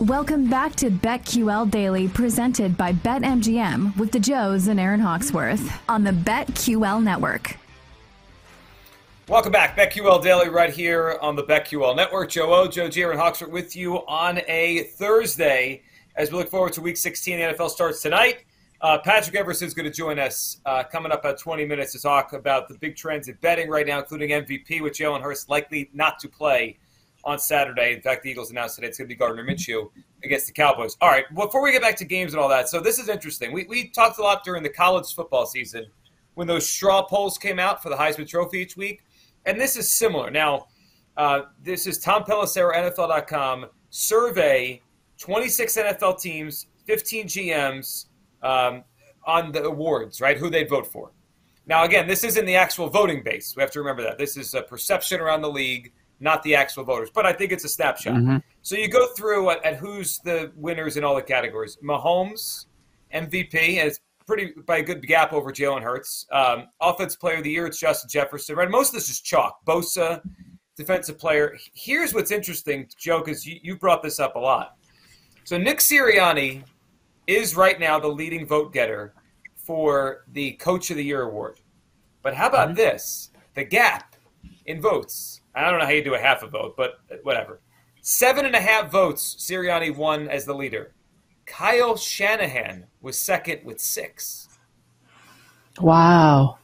Welcome back to BetQL Daily, presented by BetMGM with the Joes and Aaron Hawksworth on the BetQL Network. Welcome back, BetQL Daily, right here on the BetQL Network. Joe O, Joe G, Aaron Hawksworth with you on a Thursday as we look forward to Week 16. The NFL starts tonight. Uh, Patrick Everson is going to join us uh, coming up at 20 minutes to talk about the big trends in betting right now, including MVP, with Jalen Hurts likely not to play on Saturday. In fact, the Eagles announced today it's going to be Gardner Minshew against the Cowboys. All right, before we get back to games and all that, so this is interesting. We, we talked a lot during the college football season when those straw polls came out for the Heisman Trophy each week, and this is similar. Now, uh, this is Tom Pelissero, NFL.com, survey 26 NFL teams, 15 GMs um, on the awards, right? Who they'd vote for. Now, again, this isn't the actual voting base. We have to remember that. This is a perception around the league not the actual voters. But I think it's a snapshot. Mm-hmm. So you go through at, at, who's the winners in all the categories. Mahomes, MVP, has pretty by a good gap over Jalen Hurts. Um, Offensive Player of the Year, it's Justin Jefferson. Right, most of this is chalk. Bosa, Defensive Player. Here's what's interesting, Joe, because you, you brought this up a lot. So Nick Sirianni is right now the leading vote getter for the Coach of the Year award. But how about mm-hmm. this? The gap in votes I don't know how you do a half a vote, but whatever. Seven and a half votes, Sirianni won as the leader. Kyle Shanahan was second with six. Wow.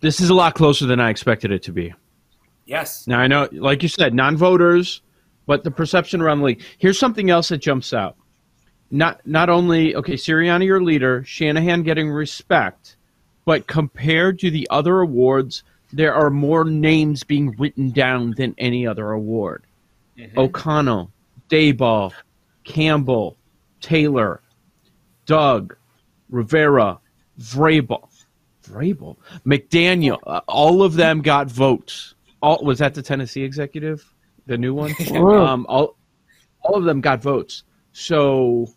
This is a lot closer than I expected it to be. Yes. Now, I know, like you said, non voters, but the perception around the league. Here's something else that jumps out. Not, not only, okay, Sirianni, your leader, Shanahan getting respect, but compared to the other awards, there are more names being written down than any other award. Mm-hmm. O'Connell, Daboll, Campbell, Taylor, Doug, Rivera, Vrabel, Vrabel, McDaniel. Uh, all of them got votes. All was that the Tennessee executive, the new one? um, all, all of them got votes. So,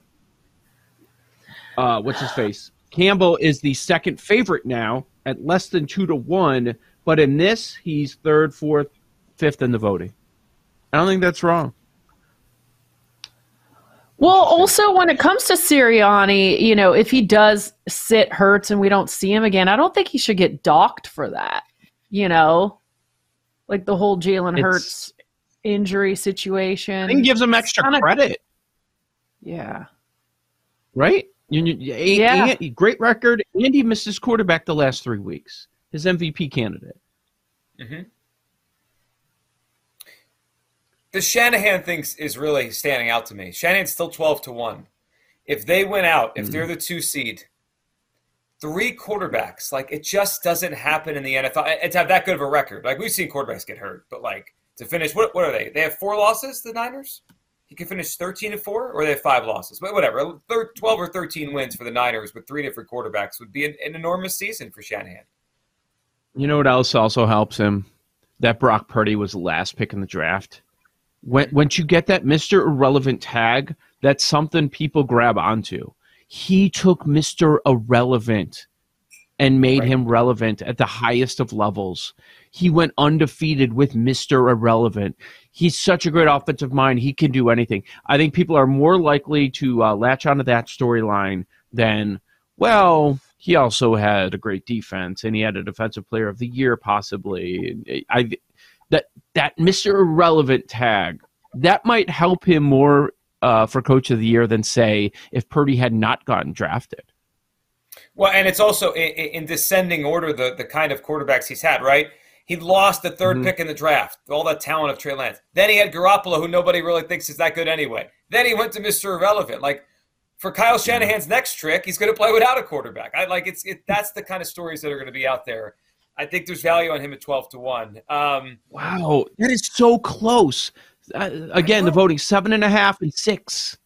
uh, what's his face? Campbell is the second favorite now at less than two to one but in this, he's third, fourth, fifth in the voting. I don't think that's wrong. Well, also when it comes to Sirianni, you know, if he does sit Hurts and we don't see him again, I don't think he should get docked for that. You know, like the whole Jalen Hurts injury situation. I think gives him extra kinda, credit. Yeah. Right. You, you, yeah. great record. Andy missed his quarterback the last three weeks his MVP candidate. Mm-hmm. The Shanahan thing is really standing out to me. Shanahan's still twelve to one. If they win out, if mm-hmm. they're the two seed, three quarterbacks, like it just doesn't happen in the NFL. And to have that good of a record, like we've seen quarterbacks get hurt, but like to finish, what what are they? They have four losses. The Niners. He can finish thirteen and four, or they have five losses. But whatever, twelve or thirteen wins for the Niners with three different quarterbacks would be an, an enormous season for Shanahan. You know what else also helps him? That Brock Purdy was the last pick in the draft. When once you get that Mr. Irrelevant tag, that's something people grab onto. He took Mr. Irrelevant and made right. him relevant at the highest of levels. He went undefeated with Mr. Irrelevant. He's such a great offensive mind. He can do anything. I think people are more likely to uh, latch onto that storyline than, well, he also had a great defense and he had a defensive player of the year possibly. I that that Mr. Irrelevant tag that might help him more uh, for coach of the year than say if Purdy had not gotten drafted. Well, and it's also in, in descending order the the kind of quarterbacks he's had, right? He lost the 3rd mm-hmm. pick in the draft, all that talent of Trey Lance. Then he had Garoppolo, who nobody really thinks is that good anyway. Then he went to Mr. Irrelevant. Like for Kyle Shanahan's next trick, he's going to play without a quarterback. I like it's it, that's the kind of stories that are going to be out there I think there's value on him at 12 to 1. Um, Wow, that is so close. Uh, again, the voting seven and a half and six,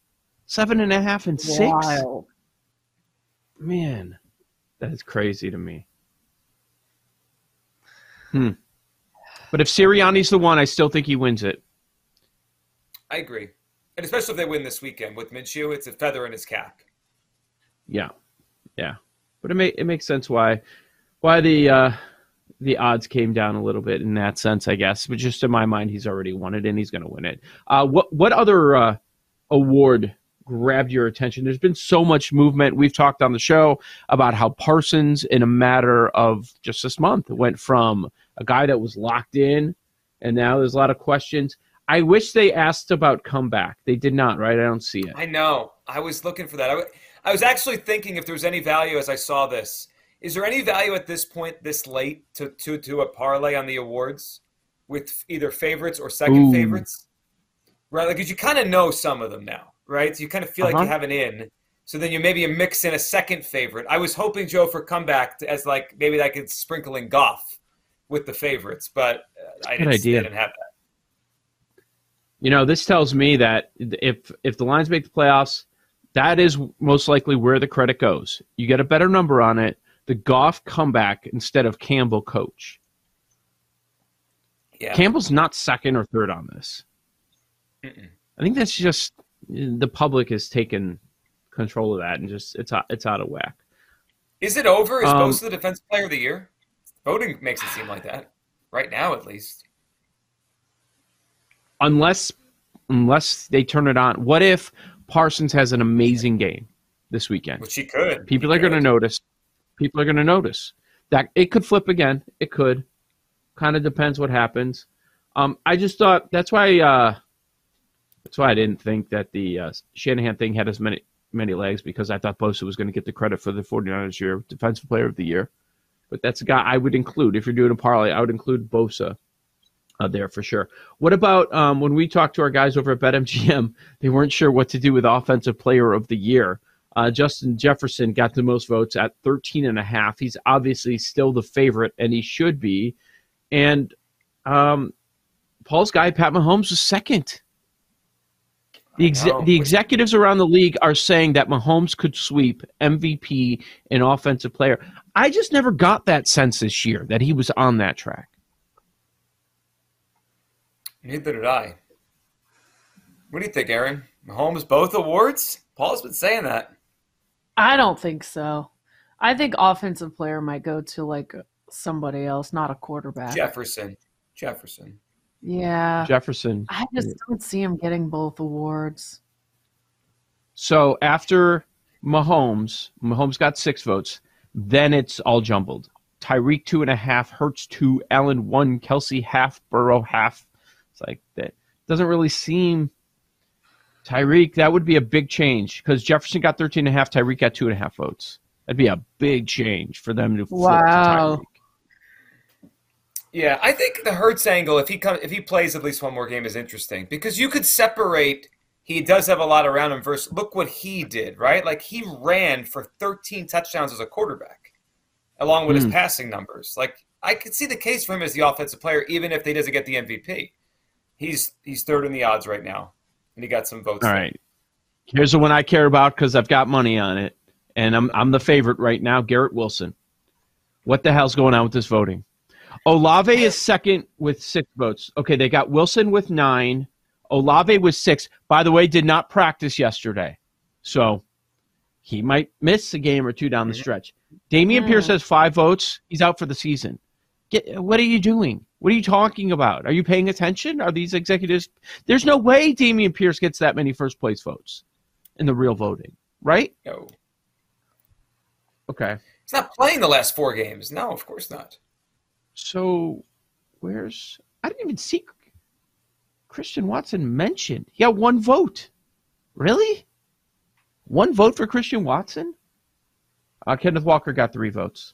seven and a half and six. Wild. Man, that is crazy to me. Hmm. But if Sirianni's the one, I still think he wins it. I agree. And especially if they win this weekend with Minshew, it's a feather in his cap. Yeah, yeah. But it may it makes sense why why the uh, the odds came down a little bit in that sense, I guess. But just in my mind, he's already won it and he's going to win it. Uh, what what other uh, award grabbed your attention? There's been so much movement. We've talked on the show about how Parsons, in a matter of just this month, went from a guy that was locked in, and now there's a lot of questions. I wish they asked about comeback. They did not, right? I don't see it. I know. I was looking for that. I, w- I was actually thinking if there was any value as I saw this. Is there any value at this point, this late, to to, to a parlay on the awards with either favorites or second Ooh. favorites? Right, because you kind of know some of them now, right? So you kind of feel like Uh-huh. you have an in. So then you maybe mix in a second favorite. I was hoping Joe for comeback to, as like maybe I could sprinkle in Goff with the favorites, but uh, I didn't, didn't have that. You know, this tells me that if if the Lions make the playoffs, that is most likely where the credit goes. You get a better number on it. The Goff comeback instead of Campbell coach. Yeah. Campbell's not second or third on this. Mm-mm. I think that's just the public has taken control of that and just it's out, it's out of whack. Is it over? Is Um, Bosa the defense player of the year? Voting makes it seem like that. Right now, at least. Unless unless they turn it on. What if Parsons has an amazing game this weekend? Which he could. People He are going to notice. People are going to notice that it could flip again. It could. Kind of depends what happens. Um, I just thought that's why. Uh, that's why I didn't think that the uh, Shanahan thing had as many many legs because I thought Bosa was going to get the credit for the 49ers year defensive player of the year. But that's a guy I would include if you're doing a parlay. I would include Bosa uh, there for sure. What about um, when we talked to our guys over at BetMGM? They weren't sure what to do with offensive player of the year. Uh, Justin Jefferson got the most votes at 13 and a half. He's obviously still the favorite, and he should be. And um, Paul's guy, Pat Mahomes, was second. The, exe- the executives around the league are saying that Mahomes could sweep MVP and offensive player. I just never got that sense this year that he was on that track. Neither did I. What do you think, Aaron? Mahomes both awards? Paul's been saying that. I don't think so. I think offensive player might go to like somebody else, not a quarterback. Jefferson. Jefferson. Yeah. Jefferson. I just don't see him getting both awards. So after Mahomes, Mahomes got six votes. Then it's all jumbled. Tyreek two and a half, Hurts two, Allen one, Kelsey half, Burrow half. It's like that doesn't really seem. Tyreek, that would be a big change because Jefferson got 13 and a half, Tyreek got two and a half votes. That'd be a big change for them to flip Wow. to Tyreek. Yeah, I think the Hurts angle, if he comes, if he plays at least one more game, is interesting because you could separate. He does have a lot around him. Versus, look what he did, right? Like he ran for 13 touchdowns as a quarterback, along with his Hmm. passing numbers. Like I could see the case for him as the offensive player, even if he doesn't get the MVP. He's he's third in the odds right now, and he got some votes. All there. right. Here's the one I care about because I've got money on it, and I'm I'm the favorite right now. Garrett Wilson. What the hell's going on with this voting? Olave is second with six votes. Okay, they got Wilson with nine. Olave with six. By the way, did not practice yesterday, so he might miss a game or two down the mm-hmm. stretch. Dameon. Pierce mm. has five votes. He's out for the season. Get what are you doing? What are you talking about? Are you paying attention? Are these executives? There's no way Dameon Pierce gets that many first place votes in the real voting, right? No, Okay. he's not playing the last four games. No, of course not. So where's I didn't even see Christian Watson mentioned. He got one vote. Really? One vote for Christian Watson? Uh, Kenneth Walker got three votes.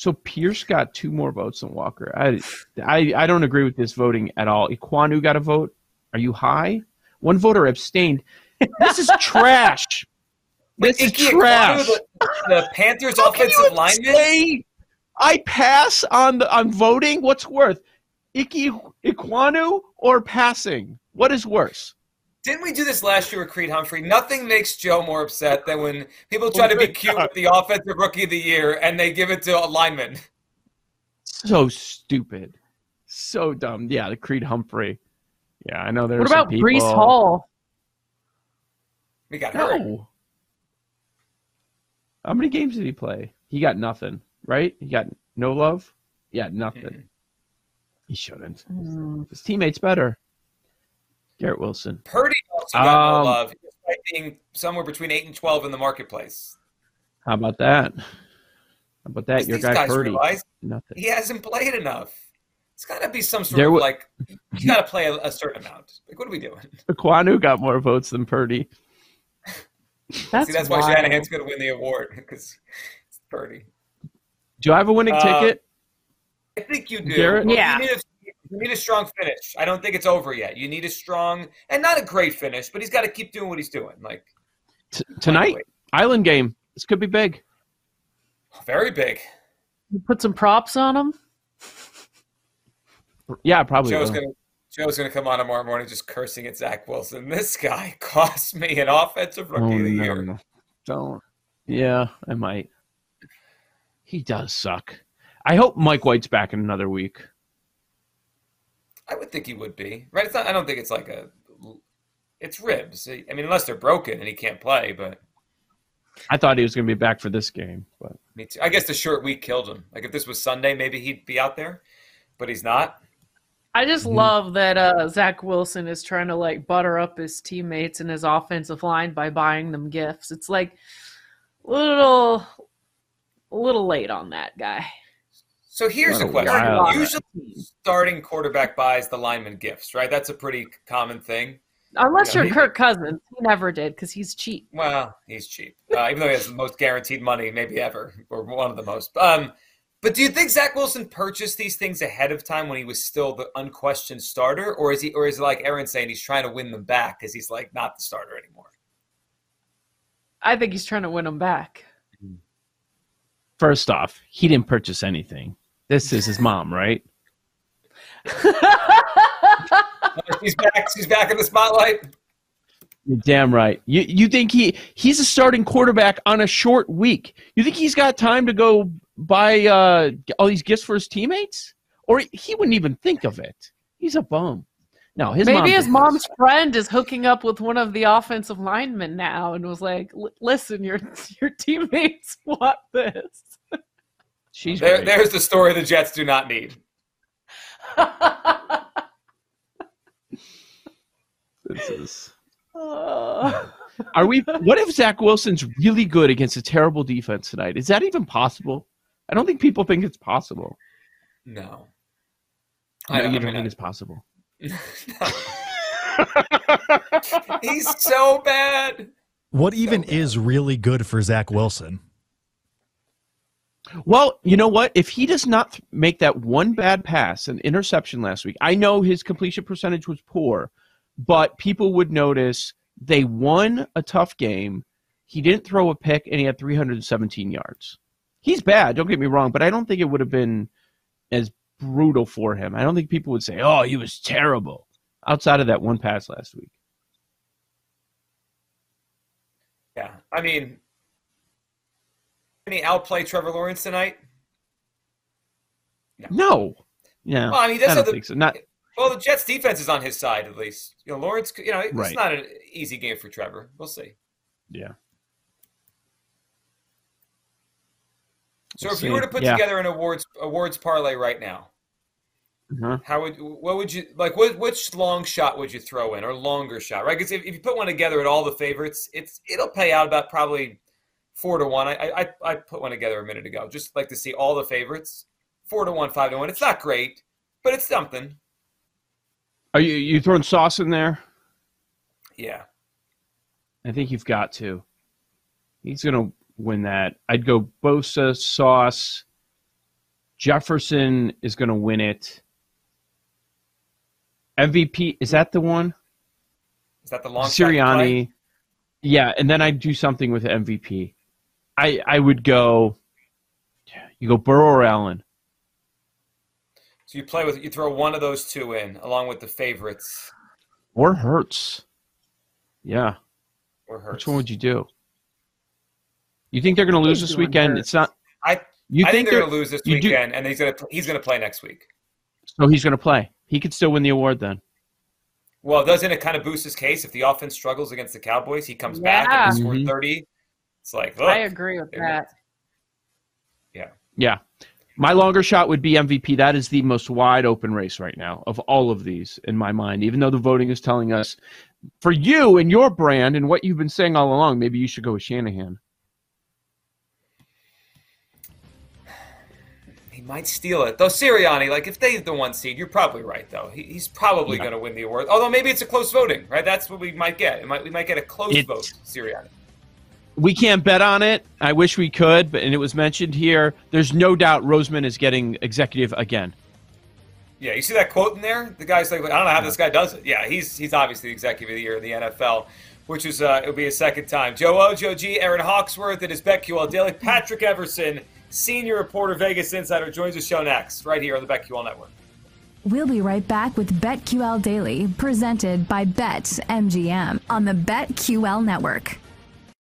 So Pierce got two more votes than Walker. I, I, I don't agree with this voting at all. Ekwonu got a vote. Are you high? One voter abstained. This is trash. This is trash. The, the Panthers How can you offensive lineman. I pass on the on voting. What's worth, Ickey Ekwonu or passing? What is worse? Didn't we do this last year with Creed Humphrey? Nothing makes Joe more upset than when people try to be cute with the offensive rookie of the year and they give it to a lineman. So stupid, so dumb. Yeah, the Creed Humphrey. Yeah, I know there's. What about some people... Breece Hall? We got hurt. No. How many games did he play? He got nothing, right? He got no love. Yeah, nothing. Mhm. He shouldn't. Mm. His teammates better. Garrett Wilson. Purdy also got Um, no love, despite being somewhere between eight and twelve in the marketplace. How about that? How about that? Your These guy guys Purdy. realize Nothing. he hasn't played enough. It's got to be some sort There of wa- like you got to play a, a certain amount. Like, what are we doing? Ekwonu got more votes than Purdy. That's, See, that's why wild. Shanahan's going to win the award because it's Purdy. Do I have a winning Uh, ticket? I think you do. Garrett? Yeah. You need, a, you need a strong finish. I don't think it's over yet. You need a strong and not a great finish, but he's got to keep doing what he's doing. Like T- tonight, Island game. This could be big. very big. You put some props on him. Yeah, probably. Joe's will. gonna Joe's gonna come on tomorrow morning just cursing at Zach Wilson. This guy cost me an offensive rookie Oh, of the no, year. no. Don't. Yeah, I might. He does suck. I hope Mike White's back in another week. I would think he would be right. It's not. I don't think it's like a. It's ribs. I mean, unless they're broken and he can't play. But I thought he was going to be back for this game, but me too. I guess the short week killed him. Like if this was Sunday, maybe he'd be out there, but he's not. I just Mhm. love that uh, Zach Wilson is trying to like butter up his teammates and his offensive line by buying them gifts. It's like a little, a little late on that guy. So here's What a a question. wild- Usually, starting quarterback buys the lineman gifts, right? That's a pretty common thing. Unless Yeah. you're Kirk Cousins, he never did because he's cheap. Well, he's cheap, uh, even though he has the most guaranteed money maybe ever, or one of the most. Um, but do you think Zach Wilson purchased these things ahead of time when he was still the unquestioned starter, or is he, or is it like Aaron saying he's trying to win them back because he's like not the starter anymore? I think he's trying to win them back. first off, he didn't purchase anything. This is his mom, right? he's back. He's back in the spotlight. You're damn right. You you think he he's a starting quarterback on a short week? You think he's got time to go buy uh, all these gifts for his teammates? Or he wouldn't even think of it. He's a bum. No, his Maybe mom his mom's this. friend is hooking up with one of the offensive linemen now, and was like, "Listen, your your teammates want this." She's There, there's the story the Jets do not need. This is. Are we? What if Zach Wilson's really good against a terrible defense tonight? Is that even possible? I don't think people think it's possible. No, No, I, you I don't mean, think it's possible. he's so bad. What even is really good for Zach Wilson? Well, you know what? If he does not th- make that one bad pass, an interception last week, I know his completion percentage was poor, but people would notice they won a tough game. He didn't throw a pick, and he had 317 yards. He's bad, don't get me wrong, but I don't think it would have been as brutal for him. I don't think people would say, oh, he was terrible outside of that one pass last week. Yeah, I mean, he outplay Trevor Lawrence tonight? No. Yeah. Well, I mean, that's I don't the- think so. Not, Well, the Jets defense is on his side at least. You know, Lawrence. You know, it's Right. not an easy game for Trevor. We'll see. yeah. So, We'll if you were to put Yeah. together an awards awards parlay right now, Uh-huh. how would what would you like? What which long shot would you throw in, or longer shot? Right? Because if, if you put one together at all the favorites, it's it'll pay out about probably four to one. I I I put one together a minute ago, just like to see all the favorites, four to one, five to one. It's not great, but it's something. Are you you throwing sauce in there? Yeah. I think you've got to. He's going to win that. I'd go Bosa, Sauce. Jefferson is going to win it. MVP is that the one? Is that the long? Sirianni. Yeah, and then I'd do something with MVP. I I would go. You go Burrow or Allen. So you play with you throw one of those two in along with the favorites Or Hurts. Yeah. or Hurts. Which one would you do? You think they're going to lose this weekend? Hurts. It's not. I You I think, they're, they're going to lose this you do- weekend, and he's going to he's going to play next week. So he's going to play. He could still win the award then. Well, doesn't it kind of boost his case if the offense struggles against the Cowboys? He comes back Yeah. and they score Mhm. thirty. It's like look, I agree with that. Yeah. Yeah. My longer shot would be MVP. That is the most wide open race right now of all of these in my mind, even though the voting is telling us for you and your brand and what you've been saying all along, maybe you should go with Shanahan. He might steal it though. Sirianni, like if they the one seed, you're probably right though. He, he's probably Yeah. going to win the award. Although maybe it's a close voting, right? That's what we might get. It might we might get a close It's- vote. Sirianni. We can't bet on it. I wish we could, but and it was mentioned here. There's no doubt Roseman is getting executive again. Yeah, you see that quote in there? The guy's like, I don't know how this guy does it. Yeah, he's he's obviously the executive of the year in the NFL, which is uh, it'll be a second time. Joe O, Joe G, Aaron Hawksworth, it is BetQL Daily. Patrick Everson, senior reporter, Vegas Insider, joins the show next, right here on the BetQL Network. We'll be right back with BetQL Daily, presented by BetMGM on the BetQL network.